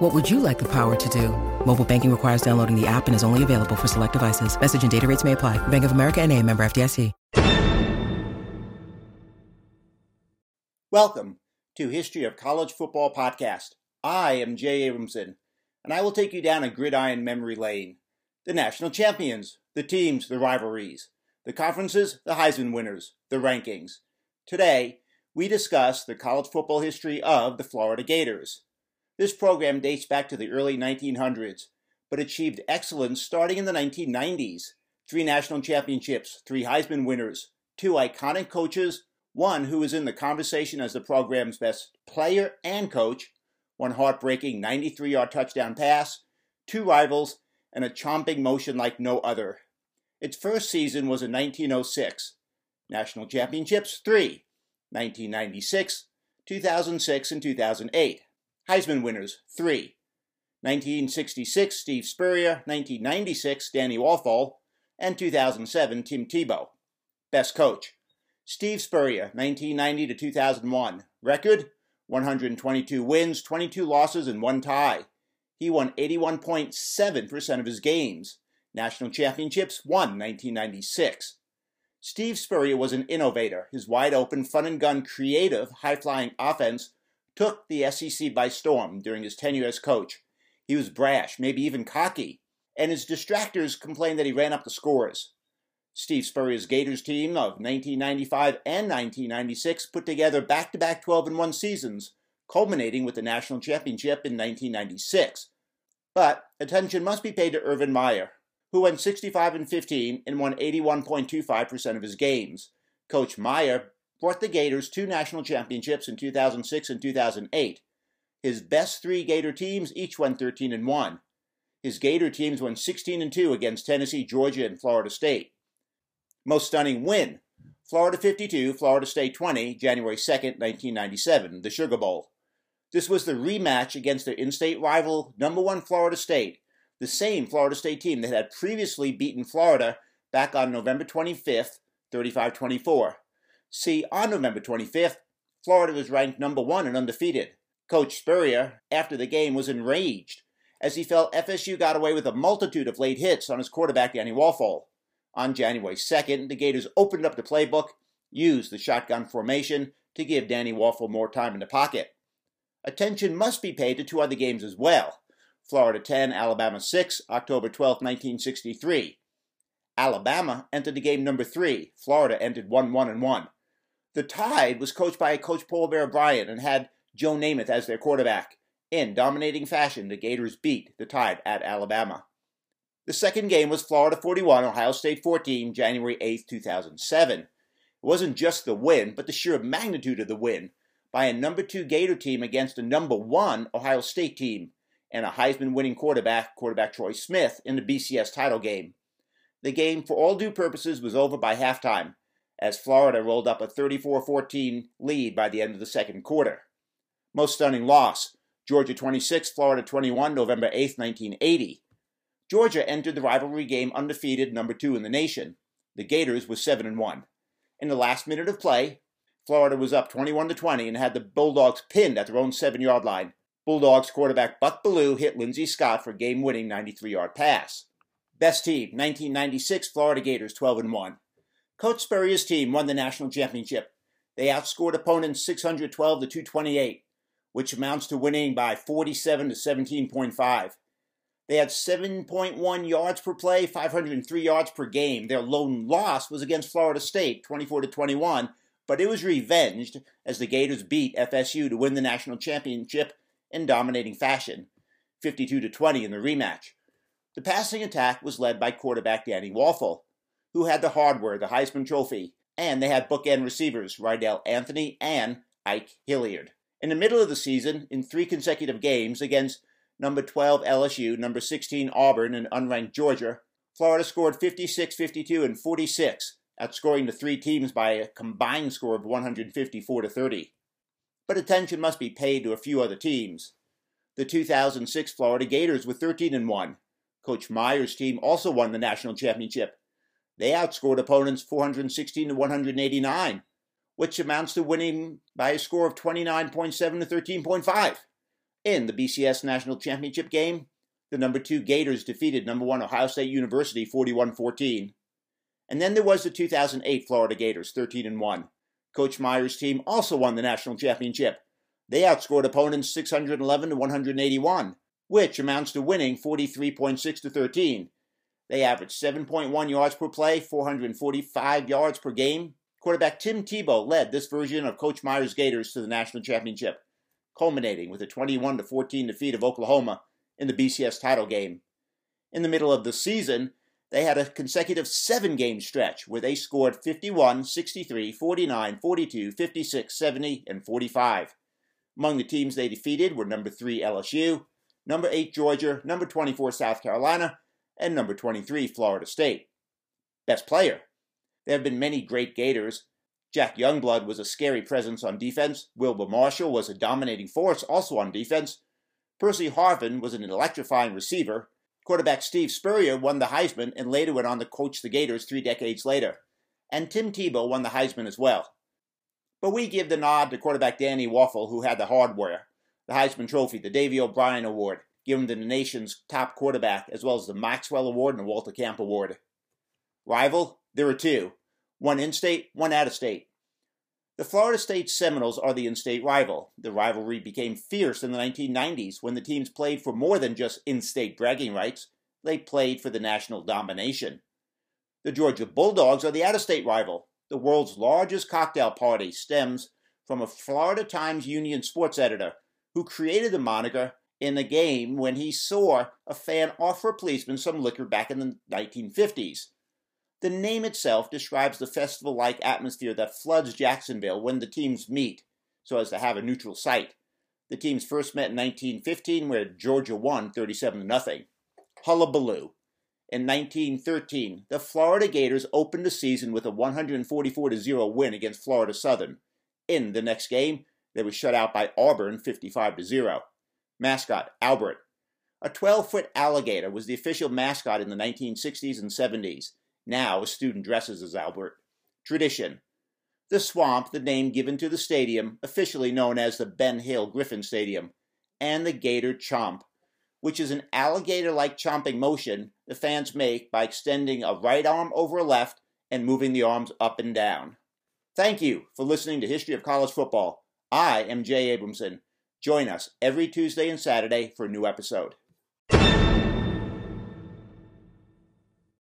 What would you like the power to do? Mobile banking requires downloading the app and is only available for select devices. Message and data rates may apply. Bank of America and a member FDIC. Welcome to History of College Football Podcast. I am Jay Abramson, and I will take you down a gridiron memory lane. The national champions, the teams, the rivalries, the conferences, the Heisman winners, the rankings. Today, we discuss the college football history of the Florida Gators. This program dates back to the early 1900s, but achieved excellence starting in the 1990s. Three national championships, three Heisman winners, two iconic coaches, one who is in the conversation as the program's best player and coach, one heartbreaking 93 yard touchdown pass, two rivals, and a chomping motion like no other. Its first season was in 1906. National championships, three 1996, 2006, and 2008. Heisman winners, three. 1966, Steve Spurrier. 1996, Danny Wuerffel. And 2007, Tim Tebow. Best coach, Steve Spurrier, 1990 to 2001. Record, 122 wins, 22 losses, and one tie. He won 81.7% of his games. National championships, won 1996. Steve Spurrier was an innovator. His wide open, fun and gun, creative, high flying offense took the SEC by storm during his tenure as coach. He was brash, maybe even cocky, and his distractors complained that he ran up the scores. Steve Spurrier's Gators team of 1995 and 1996 put together back to back 12 and 1 seasons, culminating with the national championship in 1996. But attention must be paid to Urban Meyer, who went 65 and 15 and won 81.25% of his games. Coach Meyer brought the Gators two national championships in 2006 and 2008. His best three Gator teams each won 13 and 1. His Gator teams won 16 and 2 against Tennessee, Georgia, and Florida State. Most stunning win Florida 52, Florida State 20, January 2, 1997, the Sugar Bowl. This was the rematch against their in state rival, number one Florida State, the same Florida State team that had previously beaten Florida back on November 25th, 35 24. See, on November 25th, Florida was ranked number one and undefeated. Coach Spurrier, after the game, was enraged as he felt FSU got away with a multitude of late hits on his quarterback, Danny Wuerffel. On January 2nd, the Gators opened up the playbook, used the shotgun formation to give Danny Wuerffel more time in the pocket. Attention must be paid to two other games as well. Florida 10, Alabama 6, October 12, 1963. Alabama entered the game number 3. Florida ended 1 1 1. The Tide was coached by Coach Paul Bear Bryant and had Joe Namath as their quarterback. In dominating fashion, the Gators beat the Tide at Alabama. The second game was Florida 41, Ohio State 14, January 8, 2007. It wasn't just the win, but the sheer magnitude of the win by a number two Gator team against a number one Ohio State team and a Heisman winning quarterback, quarterback Troy Smith, in the BCS title game. The game, for all due purposes, was over by halftime, as Florida rolled up a 34 14 lead by the end of the second quarter. Most stunning loss Georgia 26, Florida 21, November 8, 1980. Georgia entered the rivalry game undefeated, number two in the nation. The Gators were 7 and 1. In the last minute of play, Florida was up 21 to 20 and had the Bulldogs pinned at their own seven yard line. Bulldogs quarterback Buck Belue hit Lindsay Scott for game winning 93 yard pass. Best team, 1996 Florida Gators 12 and 1. Coach Spurrier's team won the national championship. They outscored opponents 612 to 228, which amounts to winning by 47 to 17.5. They had 7.1 yards per play, 503 yards per game. Their lone loss was against Florida State, 24 to 21, but it was revenged as the Gators beat FSU to win the national championship in dominating fashion, 52 to 20 in the rematch. The passing attack was led by quarterback Danny Wuerffel, who had the hardware, the Heisman Trophy, and they had bookend receivers Reidel Anthony and Ike Hilliard. In the middle of the season, in three consecutive games against number 12 LSU, number 16 Auburn, and unranked Georgia, Florida scored 56, 52, and 46 outscoring the three teams by a combined score of 154 to 30. But attention must be paid to a few other teams. The 2006 Florida Gators were 13 and 1. Coach Meyer's team also won the national championship. They outscored opponents 416 to 189, which amounts to winning by a score of 29.7 to 13.5. In the BCS National Championship game, the number 2 Gators defeated number 1 Ohio State University 41-14. And then there was the 2008 Florida Gators 13 and 1. Coach Meyer's team also won the national championship. They outscored opponents 611 to 181, which amounts to winning 43.6 to 13. They averaged 7.1 yards per play, 445 yards per game. Quarterback Tim Tebow led this version of Coach Meyer's Gators to the national championship, culminating with a 21 14 defeat of Oklahoma in the BCS title game. In the middle of the season, they had a consecutive seven game stretch where they scored 51, 63, 49, 42, 56, 70, and 45. Among the teams they defeated were number 3 LSU, number 8 Georgia, number 24 South Carolina, and number 23 Florida State. Best player. There have been many great Gators. Jack Youngblood was a scary presence on defense. Wilber Marshall was a dominating force also on defense. Percy Harvin was an electrifying receiver. Quarterback Steve Spurrier won the Heisman and later went on to coach the Gators three decades later. And Tim Tebow won the Heisman as well. But we give the nod to quarterback Danny Wuerffel, who had the hardware, the Heisman Trophy, the Davy O'Brien Award, given to the nation's top quarterback, as well as the Maxwell Award and the Walter Camp Award. Rival? There are two. One in state, one out of state. The Florida State Seminoles are the in state rival. The rivalry became fierce in the 1990s when the teams played for more than just in state bragging rights, they played for the national domination. The Georgia Bulldogs are the out of state rival. The world's largest cocktail party stems from a Florida Times Union sports editor who created the moniker in a game when he saw a fan offer a policeman some liquor back in the 1950s. The name itself describes the festival like atmosphere that floods Jacksonville when the teams meet, so as to have a neutral site. The teams first met in 1915, where Georgia won 37 0. Hullabaloo. In 1913, the Florida Gators opened the season with a 144 0 win against Florida Southern. In the next game, they were shut out by Auburn 55 0. Mascot Albert. A 12 foot alligator was the official mascot in the 1960s and 70s. Now a student dresses as Albert. Tradition. The swamp, the name given to the stadium, officially known as the Ben Hill Griffin Stadium, and the Gator Chomp, which is an alligator like chomping motion the fans make by extending a right arm over a left and moving the arms up and down. Thank you for listening to History of College Football. I am Jay Abramson. Join us every Tuesday and Saturday for a new episode.